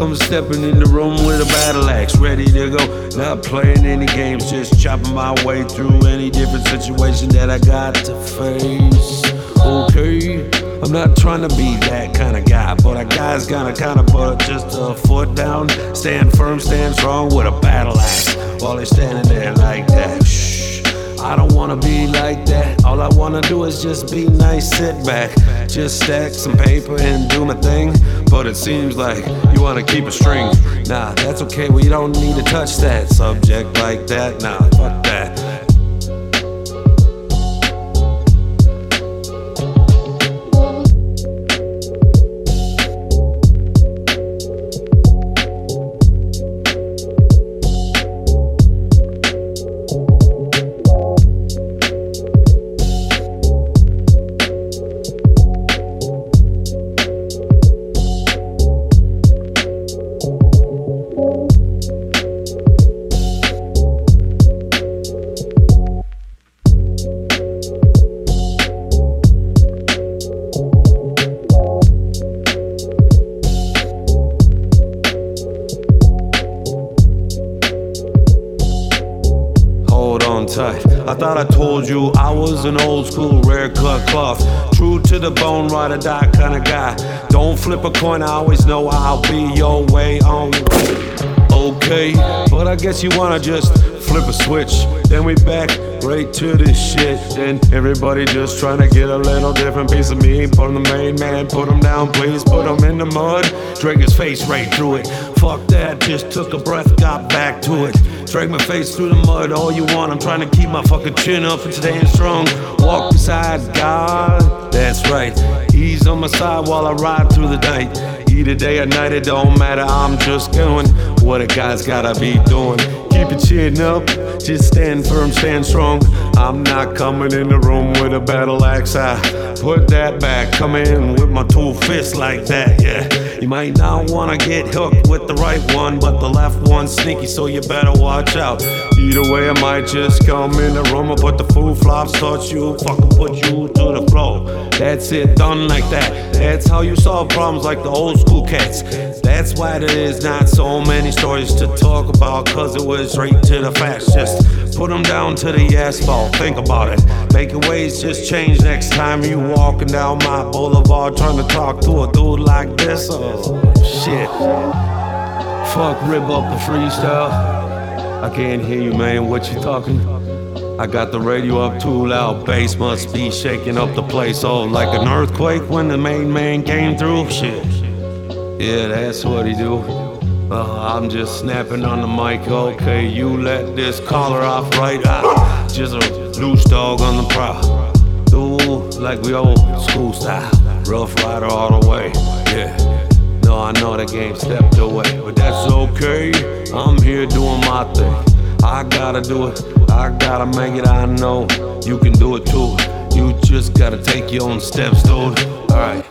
I'm stepping in the room with a battle axe, ready to go. Not playing any games, just chopping my way through any different situation that I got to face. Okay, I'm not trying to be that kind of guy, but a guy's gonna kinda put just a foot down, stand firm, stand strong with a battle axe while he's standing there like that. Shh. I don't wanna be like that. All I wanna do is just be nice, sit back, just stack some paper and do my thing. But it seems like you wanna keep a string. Nah, that's okay, we don't need to touch that subject like that. Nah, fuck that. On tight. I thought I told you I was an old school rare cut cloth. True to the bone, ride or die kind of guy. Don't flip a coin, I always know I'll be your way on. Okay, but I guess you wanna just flip a switch. Then we back right to this shit. Then everybody just trying to get a little different piece of me. Put on the main man, put him down, please. Put him in the mud, drag his face right through it. Fuck that, just took a breath, got back to it. Drag my face through the mud, all you want. I'm trying to keep my fucking chin up and staying strong. Walk beside God, that's right. He's on my side while I ride through the night. Either day or night, it don't matter. I'm just going what a guy's gotta be doing. Keep your chin up, just stand firm, stand strong. I'm not coming in the room with a battle axe. I put that back, come in with my two fists like that, yeah. You might not wanna get hooked with the right one, but the left one's sneaky, so you better watch out. Either way, I might just come in the room put the food flops, touch you, fucking put you to the floor. That's it, done like that. That's how you solve problems like the old school cats. That's why there is not so many stories to talk about, cause it was straight to the facts. Just put them down to the asphalt, think about it. Make Making ways just change next time you walking down my boulevard trying to talk to a dude like this. Oh, shit. Fuck, rip up the freestyle. I can't hear you, man. What you talking? I got the radio up too loud. Bass must be shaking up the place. Oh, like an earthquake when the main man came through. Shit. Yeah, that's what he do. Uh, I'm just snapping on the mic. Okay, you let this collar off right. Ah, just a loose dog on the prowl. Ooh, like we old school style. Rough rider all the way. Yeah. No, I know the game stepped away, but that's okay. I'm here doing my thing. I gotta do it. I gotta make it. I know you can do it too. You just gotta take your own steps, dude. Alright.